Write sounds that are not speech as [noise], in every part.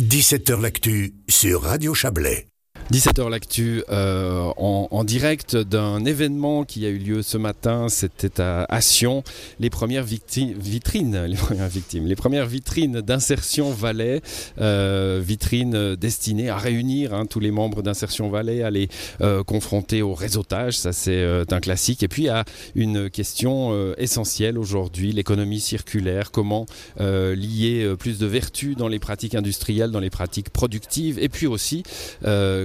17h L'actu sur Radio Chablais. 17h l'actu euh, en, en direct d'un événement qui a eu lieu ce matin, c'était à, Sion, les premières victi- vitrines, les premières victimes, les premières vitrines d'insertion Valais, euh, vitrines destinées à réunir hein, tous les membres d'insertion Valais, à les euh, confronter au réseautage, ça c'est euh, un classique, et puis à une question euh, essentielle aujourd'hui, l'économie circulaire, comment euh, lier plus de vertu dans les pratiques industrielles, dans les pratiques productives, et puis aussi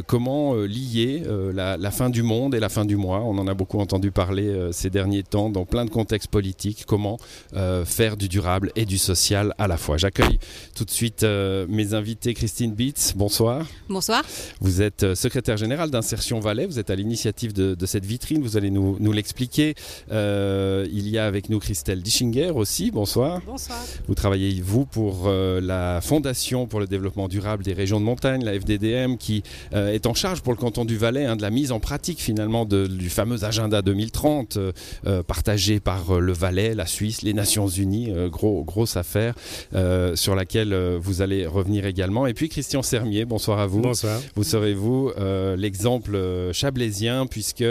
comment euh, lier euh, la, la fin du monde et la fin du mois. On en a beaucoup entendu parler euh, ces derniers temps dans plein de contextes politiques. Comment euh, faire du durable et du social à la fois. J'accueille tout de suite euh, mes invités. Christine Bitz, bonsoir. Bonsoir. Vous êtes euh, secrétaire générale d'Insertion Valais. Vous êtes à l'initiative de, de cette vitrine. Vous allez nous, nous l'expliquer. Euh, il y a avec nous Christelle Dischinger aussi. Bonsoir. Bonsoir. Vous travaillez, vous, pour euh, la Fondation pour le développement durable des régions de montagne, la FDDM, qui euh, est en charge pour le canton du Valais hein, de la mise en pratique finalement de- du fameux agenda 2030 euh, euh, partagé par euh, le Valais, la Suisse, les Nations Unies. euh, gros, grosse affaire euh, sur laquelle vous allez revenir également. Et puis Christian Sermier, bonsoir à vous. Bonsoir. Vous serez vous l'exemple chablaisien puisque,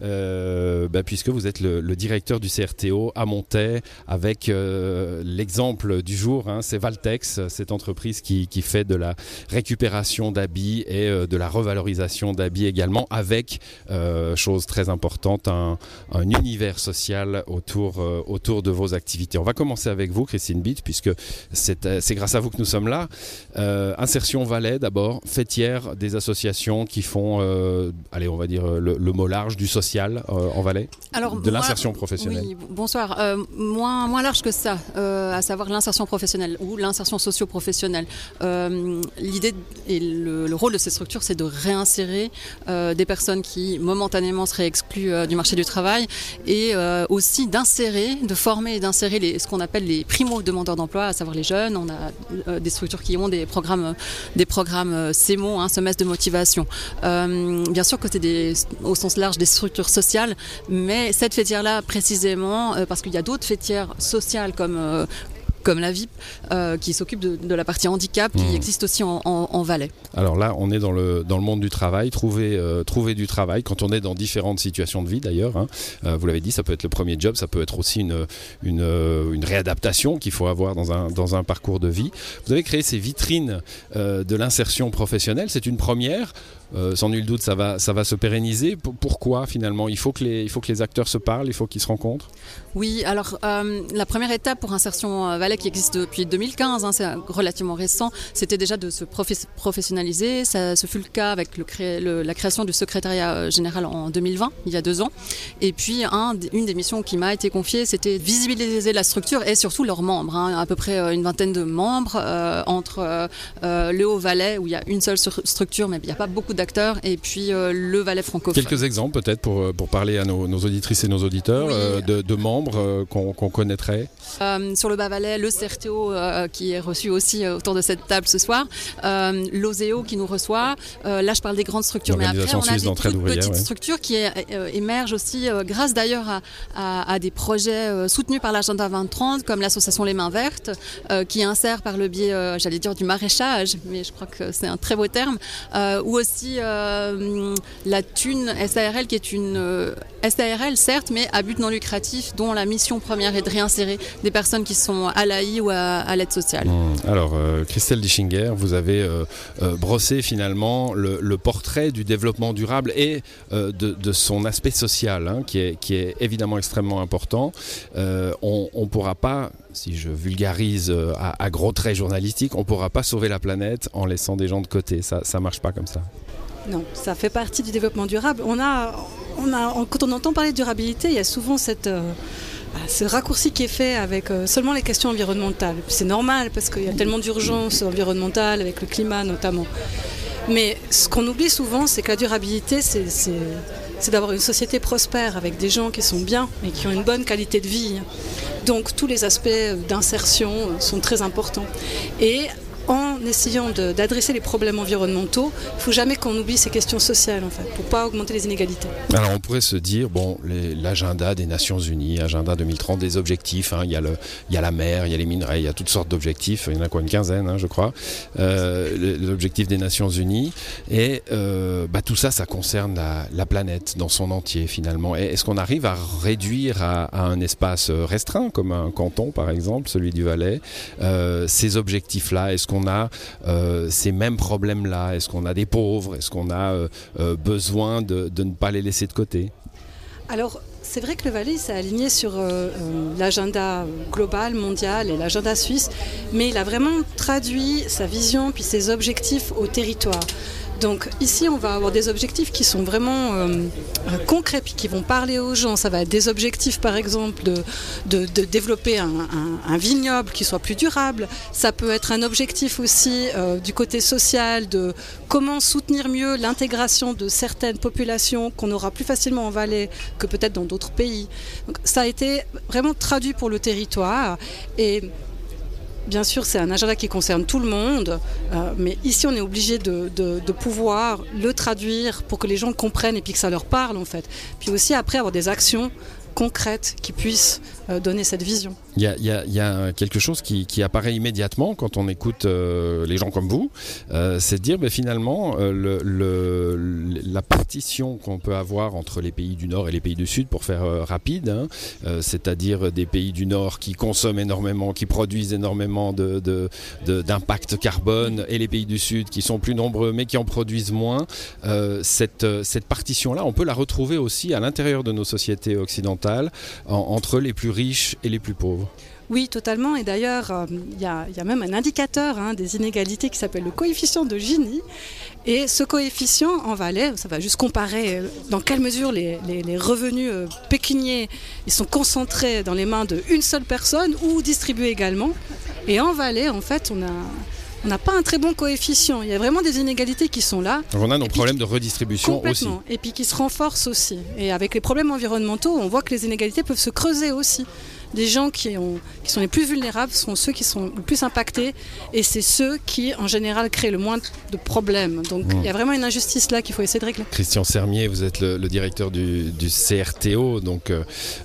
bah, puisque vous êtes le, le directeur du CRTO à Montaix avec l'exemple du jour, hein, c'est Valtex, cette entreprise qui, qui fait de la récupération d'habits et de la revalorisation d'habits également avec, euh, chose très importante, un, un univers social autour, euh, autour de vos activités. On va commencer avec vous, Christine Bitt, puisque c'est euh, c'est grâce à vous que nous sommes là. Insertion Valais d'abord, fêtière des associations qui font, allez, on va dire le, le mot large du social en Valais, Alors, de l'insertion professionnelle. Oui, bonsoir. Moins, moins large que ça, à savoir l'insertion professionnelle ou l'insertion socio-professionnelle. Euh, L'idée et le, le rôle de ces structures, c'est de réinsérer euh, des personnes qui momentanément seraient exclues euh, du marché du travail et euh, aussi d'insérer, de former et d'insérer les- ce qu'on appelle les primo-demandeurs d'emploi, à savoir les jeunes. On a des structures qui ont des programmes, des programmes CEMO, hein, semestre de motivation. Bien sûr que c'est au sens large des structures sociales, mais cette fêtière-là précisément, parce qu'il y a d'autres fêtières sociales comme comme la VIP, euh, qui s'occupe de, de la partie handicap, qui Mhm. existe aussi en, en, en Valais. Alors là, on est dans le, dans le monde du travail, trouver, euh, trouver du travail, quand on est dans différentes situations de vie d'ailleurs. hein. Euh, vous l'avez dit, ça peut être le premier job, ça peut être aussi une, une, une réadaptation qu'il faut avoir dans un, dans un parcours de vie. Vous avez créé ces vitrines de l'insertion professionnelle, c'est une première. Euh, sans nul doute, ça va, ça va se pérenniser. Pourquoi finalement? Il faut, que les, il faut que les acteurs se parlent, il faut qu'ils se rencontrent Oui, alors euh, la première étape pour Insertion euh, Valais, qui existe depuis 2015, hein, c'est relativement récent, c'était déjà de se profes- professionnaliser. Ce fut le cas avec la création du secrétariat général en 2020, il y a deux ans. Et puis, un, une des missions qui m'a été confiée, c'était visibiliser la structure et surtout leurs membres. hein. à peu près une vingtaine de membres entre le Haut-Valais, où il y a une seule structure, mais il n'y a pas beaucoup d'acteurs, et puis euh, le Valais francophone. Quelques exemples peut-être pour, euh, pour parler à nos, nos auditrices et nos auditeurs Oui. euh, de, de membres euh, qu'on qu'on connaîtrait. Euh, sur le Bas-Valais, le CRTO euh, qui est reçu aussi autour de cette table ce soir, l'OSEO qui nous reçoit. Là, je parle des grandes structures, mais après, on a suisse des toutes petites ouais. structures qui émergent aussi grâce d'ailleurs à, à- à des projets soutenus par l'agenda 2030, comme l'association Les Mains Vertes, qui insère par le biais, j'allais dire, du maraîchage, mais je crois que c'est un très beau terme, ou aussi euh, la Thune SARL, qui est une euh, SARL, certes, mais à but non lucratif, dont la mission première est de réinsérer des personnes qui sont à l'AI ou à, l'aide sociale. Hmm. Alors, euh, Christelle Dischinger, vous avez brossé finalement le, portrait du développement durable et de, son aspect social, hein, qui, est, évidemment extrêmement important. On ne pourra pas, si je vulgarise à gros traits journalistiques, on ne pourra pas sauver la planète en laissant des gens de côté. Ça ne marche pas comme ça. Non, ça fait partie du développement durable. Quand on entend parler de durabilité, il y a souvent euh, ce raccourci qui est fait avec euh, seulement les questions environnementales. C'est normal parce qu'il y a tellement d'urgences environnementales avec le climat notamment. Mais ce qu'on oublie souvent, c'est que la durabilité, c'est c'est- c'est d'avoir une société prospère avec des gens qui sont bien et qui ont une bonne qualité de vie. Donc tous les aspects d'insertion sont très importants. Et en essayant d'adresser les problèmes environnementaux, il ne faut jamais qu'on oublie ces questions sociales en fait, pour pas augmenter les inégalités. Alors on pourrait se dire, bon, l'agenda des Nations Unies, agenda 2030, des objectifs, hein, il, y y a la mer, il y a les minerais, il y a toutes sortes d'objectifs, il y en a quoi une quinzaine, hein, je crois, euh, l'objectif des Nations Unies, et euh, bah, tout ça, ça concerne la, la, planète dans son entier finalement. Est-ce qu'on arrive à réduire à, un espace restreint, comme un canton par exemple, celui du Valais, euh, ces objectifs-là? Qu'on a euh, ces mêmes problèmes-là? Est-ce qu'on a des pauvres? Est-ce qu'on a euh, euh, besoin de, ne pas les laisser de côté? Alors, c'est vrai que le Valais s'est aligné sur l'agenda global, mondial et l'agenda suisse, mais il a vraiment traduit sa vision puis ses objectifs au territoire. Donc ici, on va avoir des objectifs qui sont vraiment euh, concrets, puis qui vont parler aux gens. Ça va être des objectifs, par exemple, de, développer un, vignoble qui soit plus durable. Ça peut être un objectif aussi euh, du côté social, de comment soutenir mieux l'intégration de certaines populations qu'on aura plus facilement en Valais que peut-être dans d'autres pays. Donc, ça a été vraiment traduit pour le territoire. Et Bien sûr, c'est un agenda qui concerne tout le monde, euh, mais ici, on est obligé de, pouvoir le traduire pour que les gens comprennent et puis que ça leur parle, en fait. Puis aussi, après, avoir des actions concrètes qui puissent euh, donner cette vision. Il y, a, quelque chose qui, apparaît immédiatement quand on écoute euh, les gens comme vous, euh, c'est de dire ben, finalement le, le, la partition qu'on peut avoir entre les pays du Nord et les pays du Sud, pour faire rapide, hein, c'est-à-dire des pays du Nord qui consomment énormément, qui produisent énormément d'impact carbone, et les pays du Sud qui sont plus nombreux mais qui en produisent moins, cette partition-là, on peut la retrouver aussi à l'intérieur de nos sociétés occidentales, en, entre les plus riches et les plus pauvres. Oui, totalement. Et d'ailleurs, il euh, y, y, a même un indicateur hein, des inégalités qui s'appelle le coefficient de Gini. Et ce coefficient en Valais, ça va juste comparer euh, dans quelle mesure les revenus euh, pécuniers ils sont concentrés dans les mains d'une seule personne ou distribués également. Et en Valais, en fait, on a on n'a pas un très bon coefficient. Il y a vraiment des inégalités qui sont là. Donc on a nos problèmes de redistribution aussi. Et puis qui se renforcent aussi. Et avec les problèmes environnementaux, on voit que les inégalités peuvent se creuser aussi. Les gens qui, ont, qui sont les plus vulnérables sont ceux qui sont le plus impactés et c'est ceux qui, en général, créent le moins de problèmes. Donc mmh. il y a vraiment une injustice là qu'il faut essayer de régler. Christian Sermier, vous êtes le, le directeur du, du, CRTO. Donc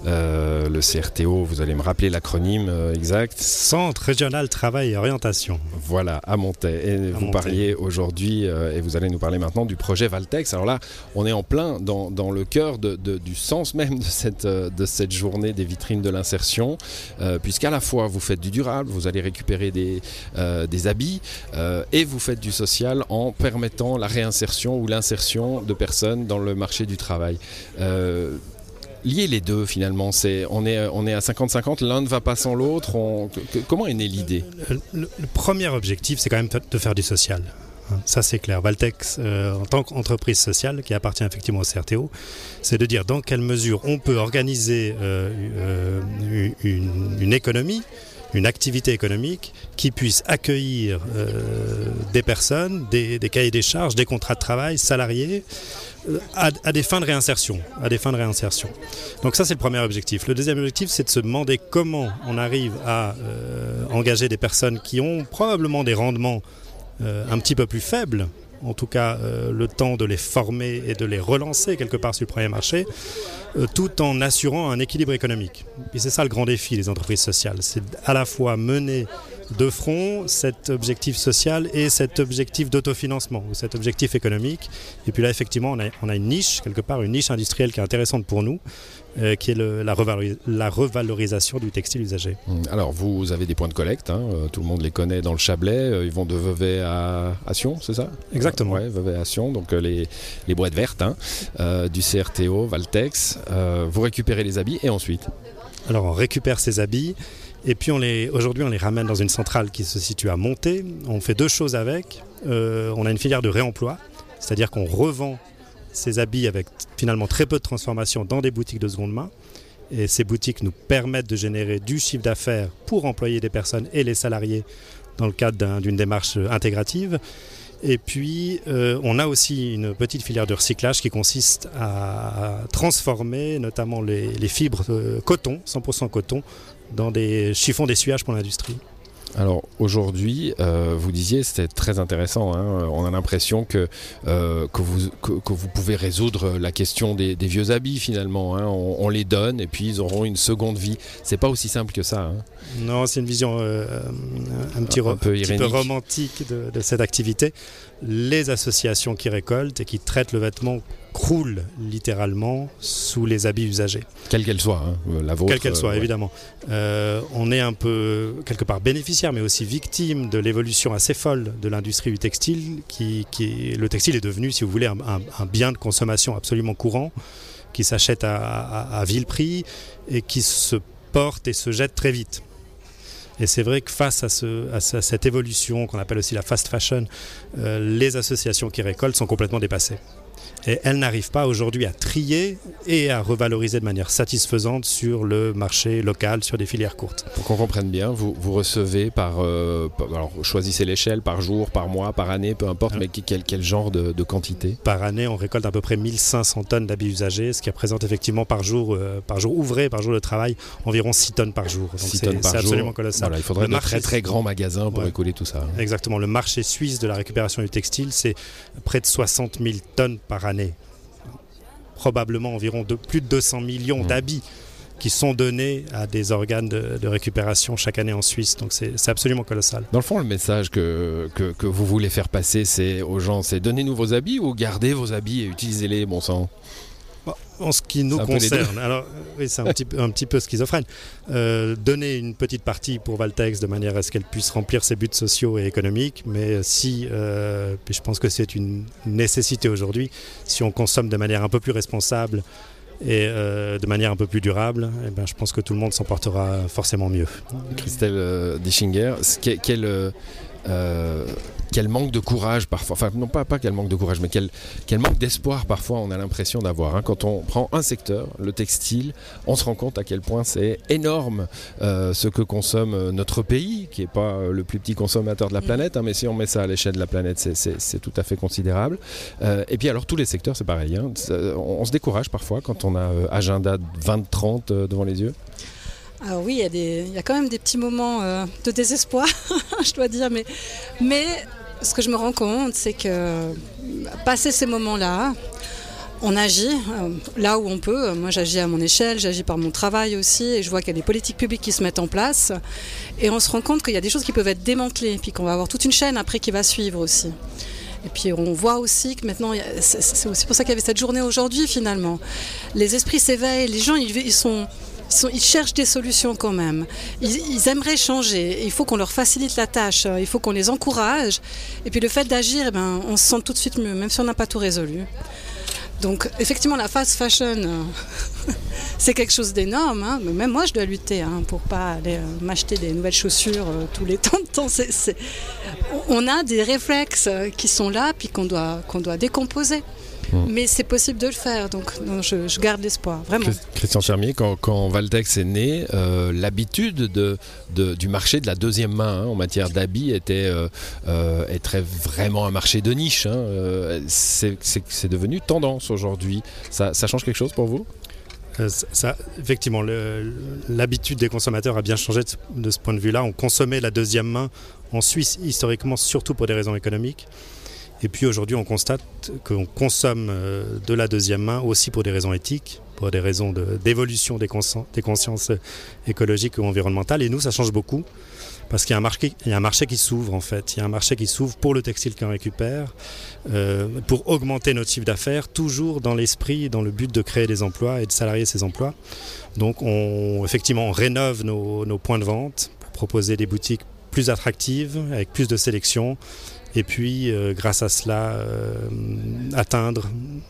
euh, le CRTO, vous allez me rappeler l'acronyme euh, exact Centre régional travail et orientation. Voilà, à Montaix. Et à vous parliez aujourd'hui, euh, et vous allez nous parler maintenant du projet Valtex. Alors là, on est en plein dans, dans le cœur de, de, du sens même de cette, de cette journée des vitrines de l'insertion euh, puisqu'à la fois vous faites du durable, vous allez récupérer des, euh, habits euh, et vous faites du social en permettant la réinsertion ou l'insertion de personnes dans le marché du travail. Lier les deux finalement. On est à 50 50 l'un ne va pas sans l'autre. Comment est née l'idée? Le premier objectif c'est quand même de faire du social Ça c'est clair. Valtex, euh, en tant qu'entreprise sociale qui appartient effectivement au CRTO, c'est de dire dans quelle mesure on peut organiser euh, euh, une, économie, une activité économique qui puisse accueillir des personnes, des, cahiers des charges, des contrats de travail, salariés, des fins de réinsertion. À des fins de réinsertion. Donc ça c'est le premier objectif. Le deuxième objectif c'est de se demander comment on arrive à engager des personnes qui ont probablement des rendements un petit peu plus faible en tout cas euh, le temps de les former et de les relancer quelque part sur le premier marché euh, tout en assurant un équilibre économique. Et c'est ça le grand défi des entreprises sociales c'est à la fois mener de front cet objectif social et cet objectif d'autofinancement ou cet objectif économique. Et puis là effectivement on a, on a une niche quelque part une niche industrielle qui est intéressante pour nous euh, qui est le, la, revaloris la revalorisation du textile usagé. Mmh. Alors vous avez des points de collecte, hein, euh, tout le monde les connaît dans le Chablais, euh, ils vont de Vevey à, à Sion, c'est ça? Exactement. Ouais, Vevey à Sion, donc les, les boîtes vertes hein, euh, du CRTO, Valtex, euh, vous récupérez les habits et ensuite? Alors on récupère ces habits et puis aujourd'hui on les ramène dans une centrale qui se situe à monter. On fait deux choses avec. Euh, on a une filière de réemploi, c'est-à-dire qu'on revend ces habits avec finalement très peu de transformation dans des boutiques de seconde main. Et ces boutiques nous permettent de générer du chiffre d'affaires pour employer des personnes et les salariés dans le cadre d'une un, démarche intégrative. Et puis, euh, on a aussi une petite filière de recyclage qui consiste à transformer notamment les, fibres euh, coton, 100% coton, dans des chiffons d'essuyage pour l'industrie. Alors aujourd'hui, euh, vous disiez, c'était très intéressant, hein, on a l'impression que, euh, que, vous, que, que, vous pouvez résoudre la question des, des vieux habits finalement. Hein, on, on, les donne et puis ils auront une seconde vie. C'est pas aussi simple que ça. Hein. Non, c'est une vision euh, un, petit, un, peu, petit peu, romantique de, de cette activité. Les associations qui récoltent et qui traitent le vêtement croule littéralement sous les habits usagés. Quelle qu'elle soit, hein, la vôtre. Quelle qu'elle soit, euh, évidemment. Euh, on est un peu, quelque part, bénéficiaire, mais aussi victime de l'évolution assez folle de l'industrie du textile. Qui, qui, le textile est devenu, si vous voulez, un, un, un bien de consommation absolument courant, qui s'achète à, à, à vil prix et qui se porte et se jette très vite. Et c'est vrai que face à, ce, à, ce, à cette évolution qu'on appelle aussi la fast fashion, euh, les associations qui récoltent sont complètement dépassées. Et elles n'arrivent pas aujourd'hui à trier et à revaloriser de manière satisfaisante sur le marché local, sur des filières courtes. Pour qu'on comprenne bien, vous, vous recevez par... Euh, alors, choisissez l'échelle, par jour, par mois, par année, peu importe, mais quel, quel genre de, de, quantité? Par année, on récolte à peu près 1500 tonnes d'habits usagés, ce qui représente effectivement par jour, euh, par jour ouvré, par jour de travail, environ 6 tonnes par jour. 6 tonnes par jour. absolument colossal. Voilà, il faudrait de très très grands magasins pour ouais. écouler tout ça. Exactement. Le marché suisse de la récupération du textile, c'est près de 60 000 tonnes par année probablement environ de, plus de 200 millions mmh. d'habits qui sont donnés à des organes de, de, récupération chaque année en Suisse. Donc c'est absolument colossal. Dans le fond, le message que, que, que vous voulez faire passer c'est aux gens, c'est donnez-nous vos habits ou gardez vos habits et utilisez-les, bon sang en ce qui nous concerne, alors oui, c'est un petit, un petit peu schizophrène. Euh, donner une petite partie pour Valtex de manière à ce qu'elle puisse remplir ses buts sociaux et économiques, mais si, euh, je pense que c'est une nécessité aujourd'hui, si on consomme de manière un peu plus responsable et euh, de manière un peu plus durable, eh ben, je pense que tout le monde s'en portera forcément mieux. Christelle euh, Dischinger, quel, euh, quel manque de courage parfois, enfin non pas, pas quel manque de courage, mais quel, quel manque d'espoir parfois on a l'impression d'avoir. Hein. Quand on prend un secteur, le textile, on se rend compte à quel point c'est énorme euh, ce que consomme notre pays, qui n'est pas le plus petit consommateur de la planète, hein, mais si on met ça à l'échelle de la planète, c'est tout à fait considérable. Euh, et puis alors tous les secteurs, c'est pareil. Hein. On, on, se décourage parfois quand on a euh, agenda 20-30 euh, devant les yeux. Alors oui, il y, a des, il y a quand même des petits moments euh, de désespoir, [laughs] je dois dire, mais, mais ce que je me rends compte, c'est que passer ces moments-là, on agit euh, là où on peut. Moi, j'agis à mon échelle, j'agis par mon travail aussi, et je vois qu'il y a des politiques publiques qui se mettent en place, et on se rend compte qu'il y a des choses qui peuvent être démantelées, puis qu'on va avoir toute une chaîne après qui va suivre aussi. Et puis on voit aussi que maintenant, c'est aussi pour ça qu'il y avait cette journée aujourd'hui finalement. Les esprits s'éveillent, les gens ils, ils sont ils, cherchent des solutions quand même. Ils, aimeraient changer. Il faut qu'on leur facilite la tâche. Il faut qu'on les encourage. Et puis le fait d'agir, eh ben, on se sent tout de suite mieux, même si on n'a pas tout résolu. Donc effectivement, la fast fashion, euh, [laughs] c'est quelque chose d'énorme. Hein, mais même moi, je dois lutter hein, pour pas aller euh, m'acheter des nouvelles chaussures euh, tous les [laughs] temps. On a des réflexes qui sont là, puis qu'on doit, qu'on doit décomposer. Mmh. Mais c'est possible de le faire, donc je, je, garde l'espoir, vraiment. Christian Fermier, quand, quand Valtex est né, euh, l'habitude de, de, du marché de la deuxième main hein, en matière d'habits était, euh, euh, était vraiment un marché de niche. Hein, c'est devenu tendance aujourd'hui. Ça, ça change quelque chose pour vous? Euh, ça, effectivement, l'habitude des consommateurs a bien changé de, de ce point de vue-là. On consommait la deuxième main en Suisse historiquement, surtout pour des raisons économiques. Et puis aujourd'hui, on constate qu'on consomme euh, de la deuxième main aussi pour des raisons éthiques, pour des raisons d'évolution de, des, consci des consciences écologiques ou environnementales. Et nous, ça change beaucoup parce qu'il y a un marché, il y a un marché qui s'ouvre en fait. Il y a un marché qui s'ouvre pour le textile qu'on récupère, euh, pour augmenter notre chiffre d'affaires, toujours dans l'esprit, dans le but de créer des emplois et de salarier ces emplois. Donc, on, effectivement, on rénove nos, nos points de vente pour proposer des boutiques plus attractives, avec plus de sélection et puis euh, grâce à cela euh, atteindre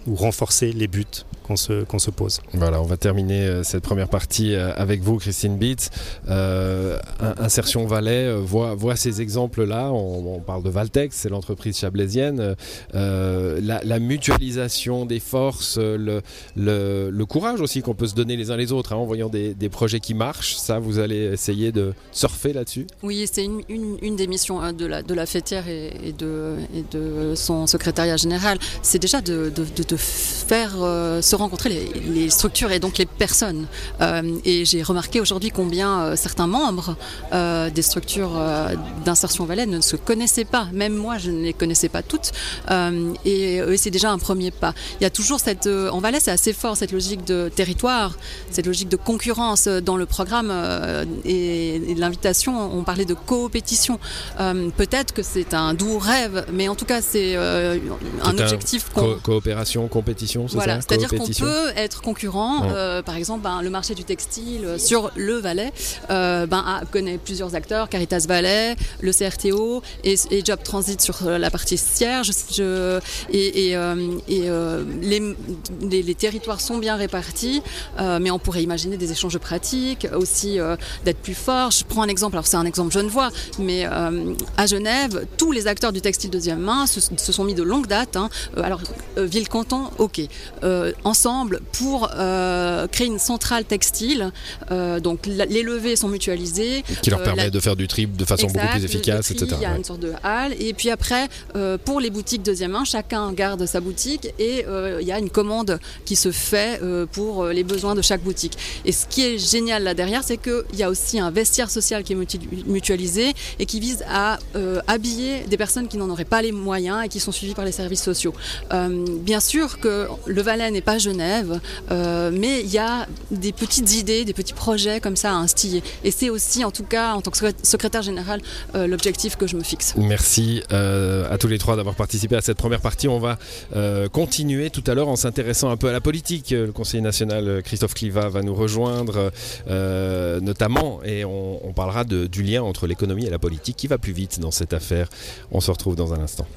ou renforcer les buts qu'on se, qu se pose. Voilà, on va terminer euh, cette première partie avec vous, Christine Beats. Euh, Insertion Valais voit, voit ces exemples-là. On, on, parle de Valtex, c'est l'entreprise chablaisienne. Euh, la, la, mutualisation des forces, le, le, le courage aussi qu'on peut se donner les uns les autres hein, en voyant des, des, projets qui marchent. Ça, vous allez essayer de surfer là-dessus? Oui, c'est une, une, une, des missions hein, de, la, de la fêtière et, et, de, son secrétariat général. C'est déjà de, faire se rencontrer les, structures et donc les personnes. Euh, et j'ai remarqué aujourd'hui combien euh, certains membres euh, des structures euh, d'insertion Valais ne se connaissaient pas. Même moi, je ne les connaissais pas toutes. Euh, et, et c'est déjà un premier pas. Il y a toujours cette... en Valais, c'est assez fort cette logique de territoire, cette logique de concurrence dans le programme et, et l'invitation. On parlait de coopétition. Peut-être que c'est un doux rêve, mais en tout cas, c'est un objectif. Co coopération, compétition, c'est voilà, ça C'est-à-dire qu'on peut être concurrent. Ouais. Euh, par exemple, ben, le marché du textile euh, sur le Valais euh, ben, a, connaît plusieurs acteurs, Caritas Valais, le CRTO et, et Job Transit sur la partie cierge. Je, et, et, et les, les, les, territoires sont bien répartis, mais on pourrait imaginer des échanges pratiques, aussi d'être plus fort. Je prends un exemple, alors c'est un exemple genevois, mais à Genève, tous les acteurs du textile deuxième main se, se sont mis de longue date. Hein. alors, ville-canton, ok. Euh, ensemble pour euh, créer une centrale textile. Euh, donc les levées sont mutualisées. Qui leur permet la... de faire du trip de façon exact, beaucoup plus efficace, tri, etc. Il y a une sorte de halle. Et puis après, pour les boutiques deuxième main, chacun garde sa boutique et il y a une commande qui se fait pour les besoins de chaque boutique. Et ce qui est génial là derrière, c'est qu'il y a aussi un vestiaire social qui est mutualisé et qui vise à habiller des personnes qui n'en auraient pas les moyens et qui sont suivies par les services sociaux. Euh, bien sûr que le Valais n'est pas Genève, euh, mais il y a des petites idées, des petits projets comme ça à instiller. Et c'est aussi, en tout cas, en tant que secrétaire général, euh, l'objectif que je me fixe. Merci à tous les trois d'avoir participé à cette première partie. On va continuer tout à l'heure en s'intéressant un peu à la politique. Le conseiller national Christophe Cliva va nous rejoindre notamment et on, parlera du lien entre l'économie et la politique qui va plus vite dans cette affaire. On se retrouve dans un instant.